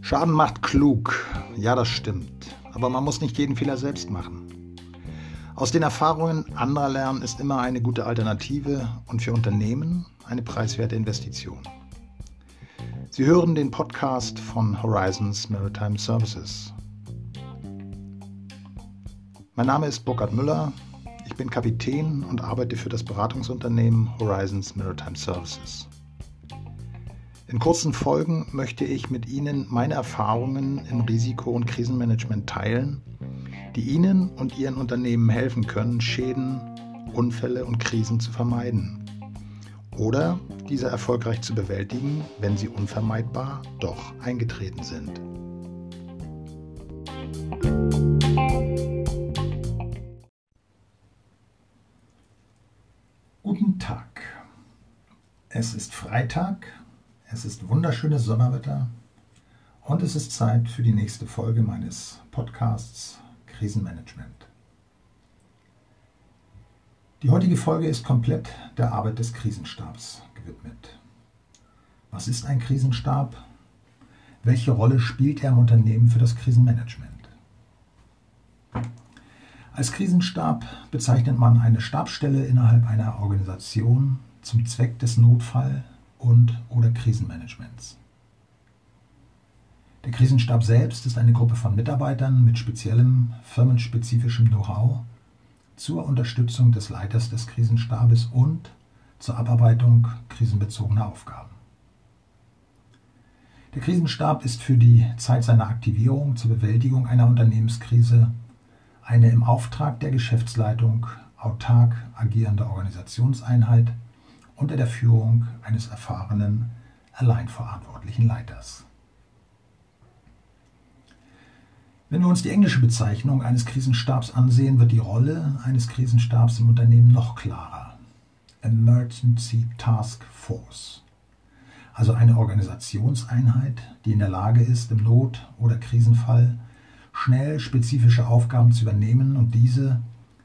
Schaden macht klug. Ja, das stimmt. Aber man muss nicht jeden Fehler selbst machen. Aus den Erfahrungen anderer lernen ist immer eine gute Alternative und für Unternehmen eine preiswerte Investition. Sie hören den Podcast von Horizons Maritime Services. Mein Name ist Burkhard Müller. Ich bin Kapitän und arbeite für das Beratungsunternehmen Horizons Maritime Services. In kurzen Folgen möchte ich mit Ihnen meine Erfahrungen im Risiko- und Krisenmanagement teilen, die Ihnen und Ihren Unternehmen helfen können, Schäden, Unfälle und Krisen zu vermeiden oder diese erfolgreich zu bewältigen, wenn sie unvermeidbar doch eingetreten sind. Es ist Freitag es ist wunderschönes Sommerwetter und es ist Zeit für die nächste Folge meines Podcasts Krisenmanagement. Die heutige Folge ist komplett der Arbeit des Krisenstabs gewidmet. Was ist ein Krisenstab? Welche Rolle spielt er im Unternehmen für das Krisenmanagement? Als Krisenstab bezeichnet man eine Stabsstelle innerhalb einer Organisation zum Zweck des Notfall- und oder Krisenmanagements. Der Krisenstab selbst ist eine Gruppe von Mitarbeitern mit speziellem firmenspezifischem Know-how zur Unterstützung des Leiters des Krisenstabes und zur Abarbeitung krisenbezogener Aufgaben. Der Krisenstab ist für die Zeit seiner Aktivierung zur Bewältigung einer Unternehmenskrise eine im Auftrag der Geschäftsleitung autark agierende Organisationseinheit unter der Führung eines erfahrenen, allein verantwortlichen Leiters. Wenn wir uns die englische Bezeichnung eines Krisenstabs ansehen, wird die Rolle eines Krisenstabs im Unternehmen noch klarer. Emergency Task Force. Also eine Organisationseinheit, die in der Lage ist, im Not- oder Krisenfall schnell spezifische Aufgaben zu übernehmen und diese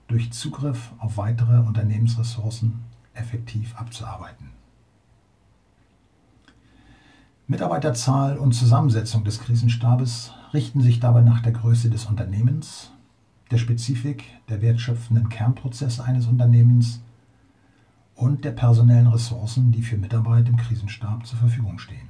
durch Zugriff auf weitere Unternehmensressourcen effektiv abzuarbeiten. Mitarbeiterzahl und Zusammensetzung des Krisenstabes richten sich dabei nach der Größe des Unternehmens, der Spezifik der wertschöpfenden Kernprozesse eines Unternehmens und der personellen Ressourcen, die für Mitarbeit im Krisenstab zur Verfügung stehen.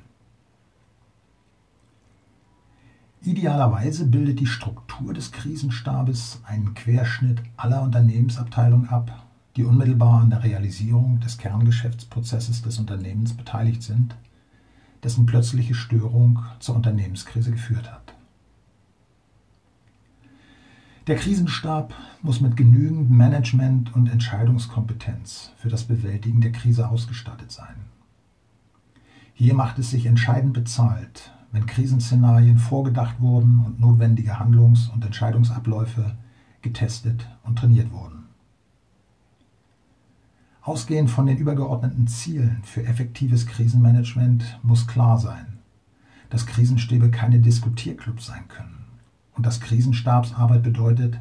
Idealerweise bildet die Struktur des Krisenstabes einen Querschnitt aller Unternehmensabteilungen ab die unmittelbar an der Realisierung des Kerngeschäftsprozesses des Unternehmens beteiligt sind, dessen plötzliche Störung zur Unternehmenskrise geführt hat. Der Krisenstab muss mit genügend Management und Entscheidungskompetenz für das Bewältigen der Krise ausgestattet sein. Hier macht es sich entscheidend bezahlt, wenn Krisenszenarien vorgedacht wurden und notwendige Handlungs- und Entscheidungsabläufe getestet und trainiert wurden. Ausgehend von den übergeordneten Zielen für effektives Krisenmanagement muss klar sein, dass Krisenstäbe keine Diskutierclubs sein können und dass Krisenstabsarbeit bedeutet,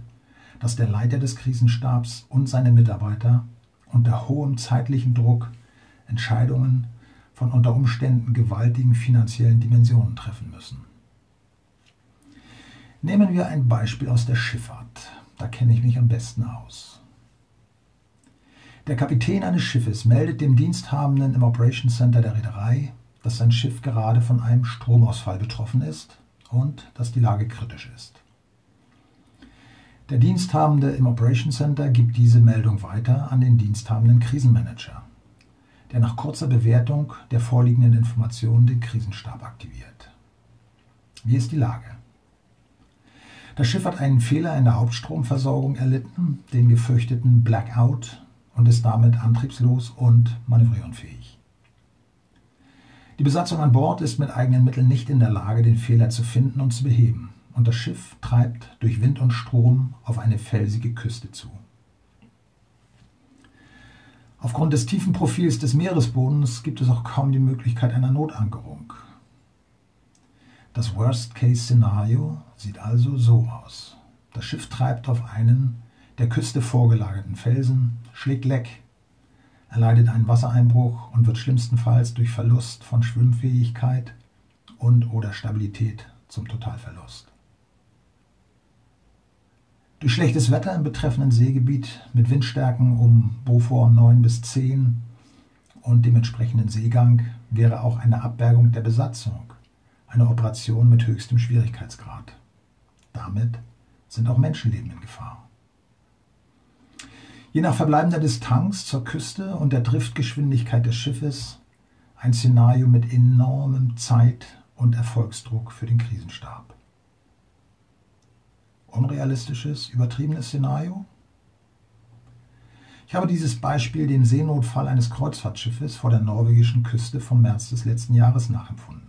dass der Leiter des Krisenstabs und seine Mitarbeiter unter hohem zeitlichen Druck Entscheidungen von unter Umständen gewaltigen finanziellen Dimensionen treffen müssen. Nehmen wir ein Beispiel aus der Schifffahrt. Da kenne ich mich am besten aus. Der Kapitän eines Schiffes meldet dem Diensthabenden im Operations Center der Reederei, dass sein Schiff gerade von einem Stromausfall betroffen ist und dass die Lage kritisch ist. Der Diensthabende im Operations Center gibt diese Meldung weiter an den diensthabenden Krisenmanager, der nach kurzer Bewertung der vorliegenden Informationen den Krisenstab aktiviert. Wie ist die Lage? Das Schiff hat einen Fehler in der Hauptstromversorgung erlitten, den gefürchteten Blackout und ist damit antriebslos und manövrierunfähig. Die Besatzung an Bord ist mit eigenen Mitteln nicht in der Lage, den Fehler zu finden und zu beheben, und das Schiff treibt durch Wind und Strom auf eine felsige Küste zu. Aufgrund des tiefen Profils des Meeresbodens gibt es auch kaum die Möglichkeit einer Notankerung. Das Worst-Case-Szenario sieht also so aus. Das Schiff treibt auf einen der Küste vorgelagerten Felsen, schlägt leck, Er leidet einen Wassereinbruch und wird schlimmstenfalls durch Verlust von Schwimmfähigkeit und oder Stabilität zum Totalverlust. Durch schlechtes Wetter im betreffenden Seegebiet mit Windstärken um Beaufort 9 bis 10 und dem entsprechenden Seegang wäre auch eine Abbergung der Besatzung eine Operation mit höchstem Schwierigkeitsgrad. Damit sind auch Menschenleben in Gefahr. Je nach verbleibender Distanz zur Küste und der Driftgeschwindigkeit des Schiffes ein Szenario mit enormem Zeit- und Erfolgsdruck für den Krisenstab. Unrealistisches, übertriebenes Szenario? Ich habe dieses Beispiel den Seenotfall eines Kreuzfahrtschiffes vor der norwegischen Küste vom März des letzten Jahres nachempfunden.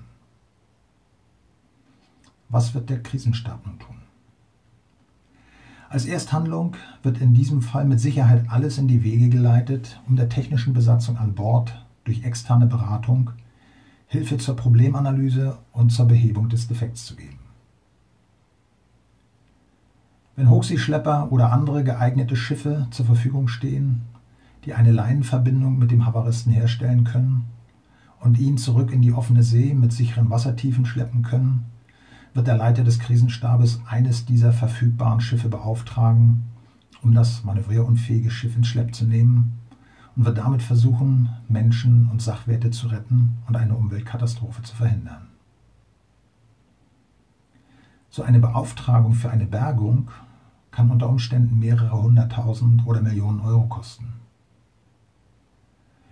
Was wird der Krisenstab nun tun? Als Ersthandlung wird in diesem Fall mit Sicherheit alles in die Wege geleitet, um der technischen Besatzung an Bord durch externe Beratung Hilfe zur Problemanalyse und zur Behebung des Defekts zu geben. Wenn Hochseeschlepper oder andere geeignete Schiffe zur Verfügung stehen, die eine Leinenverbindung mit dem Havaristen herstellen können und ihn zurück in die offene See mit sicheren Wassertiefen schleppen können, wird der Leiter des Krisenstabes eines dieser verfügbaren Schiffe beauftragen, um das manövrierunfähige Schiff ins Schlepp zu nehmen und wird damit versuchen, Menschen und Sachwerte zu retten und eine Umweltkatastrophe zu verhindern. So eine Beauftragung für eine Bergung kann unter Umständen mehrere hunderttausend oder Millionen Euro kosten.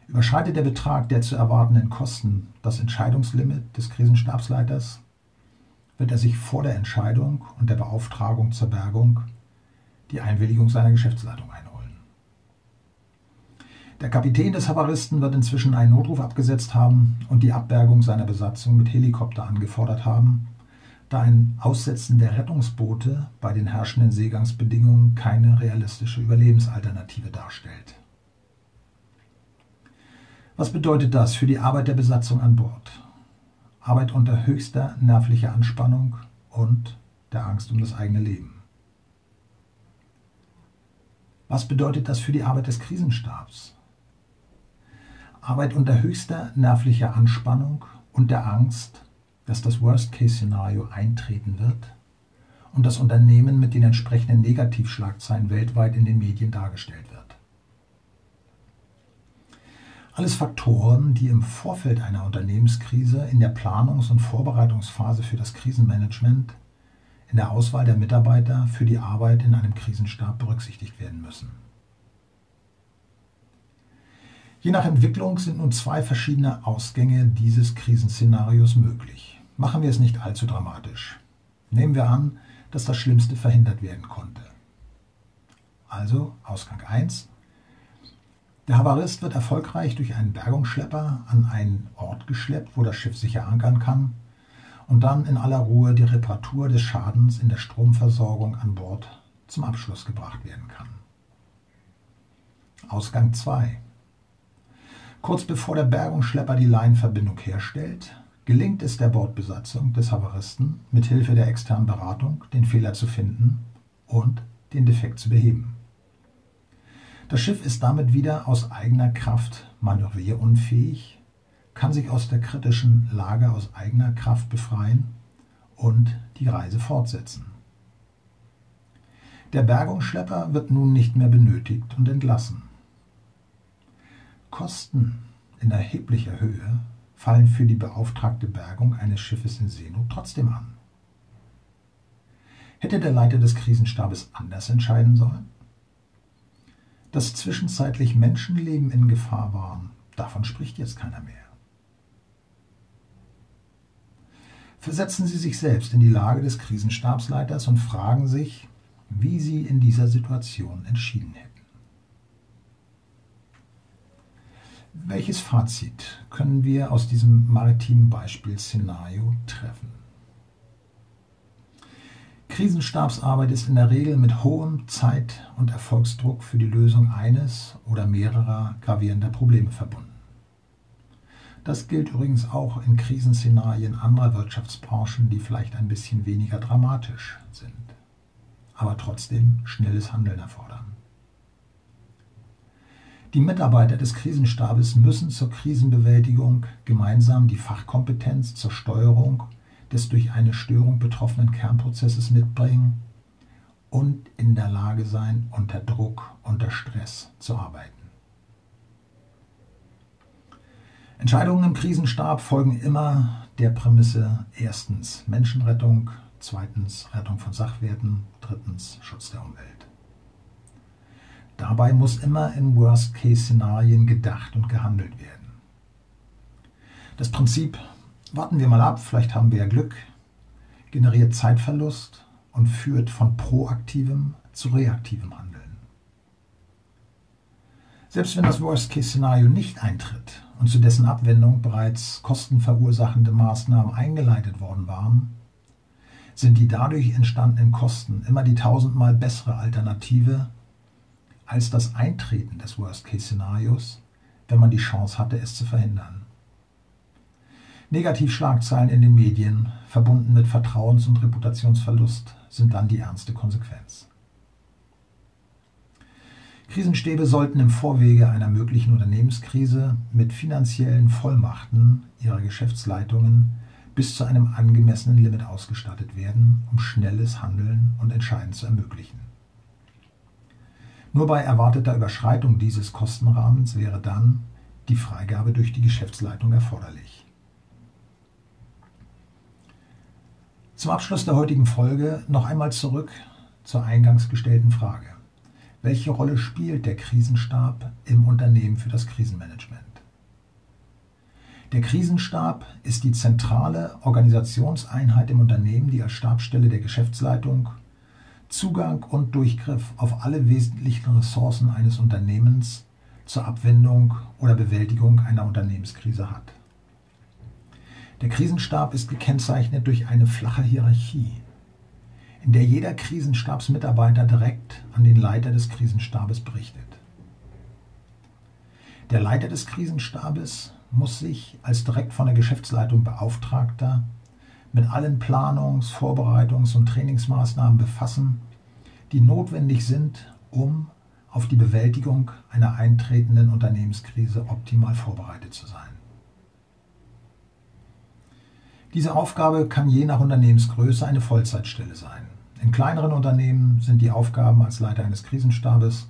Überschreitet der Betrag der zu erwartenden Kosten das Entscheidungslimit des Krisenstabsleiters, wird er sich vor der Entscheidung und der Beauftragung zur Bergung die Einwilligung seiner Geschäftsleitung einholen. Der Kapitän des Havaristen wird inzwischen einen Notruf abgesetzt haben und die Abbergung seiner Besatzung mit Helikopter angefordert haben, da ein Aussetzen der Rettungsboote bei den herrschenden Seegangsbedingungen keine realistische Überlebensalternative darstellt. Was bedeutet das für die Arbeit der Besatzung an Bord? Arbeit unter höchster nervlicher Anspannung und der Angst um das eigene Leben. Was bedeutet das für die Arbeit des Krisenstabs? Arbeit unter höchster nervlicher Anspannung und der Angst, dass das Worst-Case-Szenario eintreten wird und das Unternehmen mit den entsprechenden Negativschlagzeilen weltweit in den Medien dargestellt wird. Alles Faktoren, die im Vorfeld einer Unternehmenskrise in der Planungs- und Vorbereitungsphase für das Krisenmanagement, in der Auswahl der Mitarbeiter für die Arbeit in einem Krisenstab berücksichtigt werden müssen. Je nach Entwicklung sind nun zwei verschiedene Ausgänge dieses Krisenszenarios möglich. Machen wir es nicht allzu dramatisch. Nehmen wir an, dass das Schlimmste verhindert werden konnte. Also Ausgang 1, der Havarist wird erfolgreich durch einen Bergungsschlepper an einen Ort geschleppt, wo das Schiff sicher ankern kann und dann in aller Ruhe die Reparatur des Schadens in der Stromversorgung an Bord zum Abschluss gebracht werden kann. Ausgang 2. Kurz bevor der Bergungsschlepper die Leinenverbindung herstellt, gelingt es der Bordbesatzung des Havaristen, mit Hilfe der externen Beratung den Fehler zu finden und den Defekt zu beheben. Das Schiff ist damit wieder aus eigener Kraft manövrierunfähig, kann sich aus der kritischen Lage aus eigener Kraft befreien und die Reise fortsetzen. Der Bergungsschlepper wird nun nicht mehr benötigt und entlassen. Kosten in erheblicher Höhe fallen für die beauftragte Bergung eines Schiffes in Seenot trotzdem an. Hätte der Leiter des Krisenstabes anders entscheiden sollen? Dass zwischenzeitlich Menschenleben in Gefahr waren, davon spricht jetzt keiner mehr. Versetzen Sie sich selbst in die Lage des Krisenstabsleiters und fragen sich, wie Sie in dieser Situation entschieden hätten. Welches Fazit können wir aus diesem maritimen Beispielszenario treffen? Krisenstabsarbeit ist in der Regel mit hohem Zeit- und Erfolgsdruck für die Lösung eines oder mehrerer gravierender Probleme verbunden. Das gilt übrigens auch in Krisenszenarien anderer Wirtschaftsbranchen, die vielleicht ein bisschen weniger dramatisch sind, aber trotzdem schnelles Handeln erfordern. Die Mitarbeiter des Krisenstabes müssen zur Krisenbewältigung gemeinsam die Fachkompetenz zur Steuerung des durch eine Störung betroffenen Kernprozesses mitbringen und in der Lage sein, unter Druck, unter Stress zu arbeiten. Entscheidungen im Krisenstab folgen immer der Prämisse erstens Menschenrettung, zweitens Rettung von Sachwerten, drittens Schutz der Umwelt. Dabei muss immer in Worst-Case-Szenarien gedacht und gehandelt werden. Das Prinzip, warten wir mal ab, vielleicht haben wir ja Glück, generiert Zeitverlust und führt von proaktivem zu reaktivem Handeln. Selbst wenn das Worst-Case-Szenario nicht eintritt und zu dessen Abwendung bereits kostenverursachende Maßnahmen eingeleitet worden waren, sind die dadurch entstandenen Kosten immer die tausendmal bessere Alternative als das Eintreten des Worst-Case-Szenarios, wenn man die Chance hatte, es zu verhindern. Negativschlagzeilen in den Medien, verbunden mit Vertrauens- und Reputationsverlust, sind dann die ernste Konsequenz. Krisenstäbe sollten im Vorwege einer möglichen Unternehmenskrise mit finanziellen Vollmachten ihrer Geschäftsleitungen bis zu einem angemessenen Limit ausgestattet werden, um schnelles Handeln und Entscheiden zu ermöglichen. Nur bei erwarteter Überschreitung dieses Kostenrahmens wäre dann die Freigabe durch die Geschäftsleitung erforderlich. Zum Abschluss der heutigen Folge noch einmal zurück zur eingangs gestellten Frage. Welche Rolle spielt der Krisenstab im Unternehmen für das Krisenmanagement? Der Krisenstab ist die zentrale Organisationseinheit im Unternehmen, die als Stabsstelle der Geschäftsleitung Zugang und Durchgriff auf alle wesentlichen Ressourcen eines Unternehmens zur Abwendung oder Bewältigung einer Unternehmenskrise hat. Der Krisenstab ist gekennzeichnet durch eine flache Hierarchie, in der jeder Krisenstabsmitarbeiter direkt an den Leiter des Krisenstabes berichtet. Der Leiter des Krisenstabes muss sich als direkt von der Geschäftsleitung Beauftragter mit allen Planungs-, Vorbereitungs- und Trainingsmaßnahmen befassen, die notwendig sind, um auf die Bewältigung einer eintretenden Unternehmenskrise optimal vorbereitet zu sein. Diese Aufgabe kann je nach Unternehmensgröße eine Vollzeitstelle sein. In kleineren Unternehmen sind die Aufgaben als Leiter eines Krisenstabes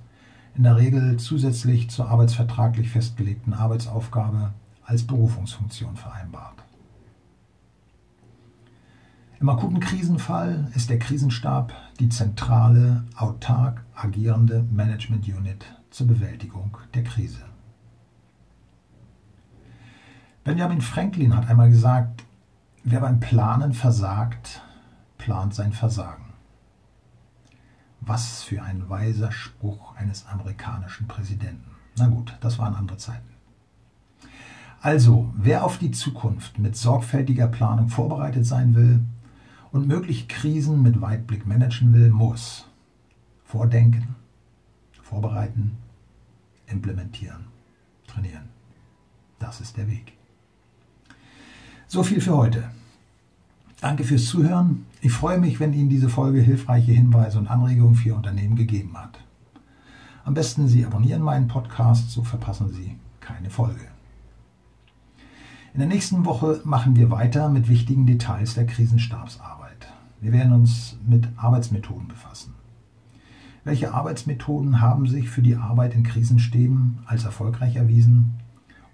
in der Regel zusätzlich zur arbeitsvertraglich festgelegten Arbeitsaufgabe als Berufungsfunktion vereinbart. Im akuten Krisenfall ist der Krisenstab die zentrale, autark agierende Management Unit zur Bewältigung der Krise. Benjamin Franklin hat einmal gesagt, wer beim Planen versagt, plant sein Versagen. Was für ein weiser Spruch eines amerikanischen Präsidenten. Na gut, das waren andere Zeiten. Also, wer auf die Zukunft mit sorgfältiger Planung vorbereitet sein will, und mögliche Krisen mit Weitblick managen will, muss vordenken, vorbereiten, implementieren, trainieren. Das ist der Weg. So viel für heute. Danke fürs Zuhören. Ich freue mich, wenn Ihnen diese Folge hilfreiche Hinweise und Anregungen für Ihr Unternehmen gegeben hat. Am besten Sie abonnieren meinen Podcast, so verpassen Sie keine Folge. In der nächsten Woche machen wir weiter mit wichtigen Details der Krisenstabsarbeit. Wir werden uns mit Arbeitsmethoden befassen. Welche Arbeitsmethoden haben sich für die Arbeit in Krisenstäben als erfolgreich erwiesen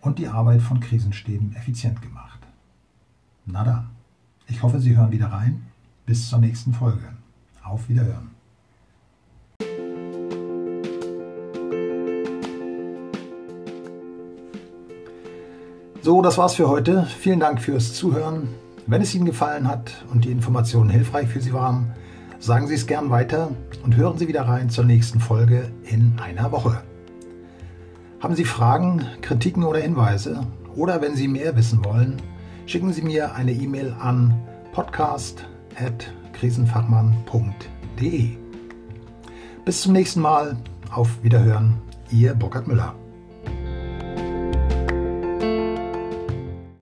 und die Arbeit von Krisenstäben effizient gemacht? Na dann, ich hoffe, Sie hören wieder rein. Bis zur nächsten Folge. Auf Wiederhören. So, das war's für heute. Vielen Dank fürs Zuhören. Wenn es Ihnen gefallen hat und die Informationen hilfreich für Sie waren, sagen Sie es gern weiter und hören Sie wieder rein zur nächsten Folge in einer Woche. Haben Sie Fragen, Kritiken oder Hinweise? Oder wenn Sie mehr wissen wollen, schicken Sie mir eine E-Mail an podcast.krisenfachmann.de. Bis zum nächsten Mal. Auf Wiederhören. Ihr Burkhard Müller.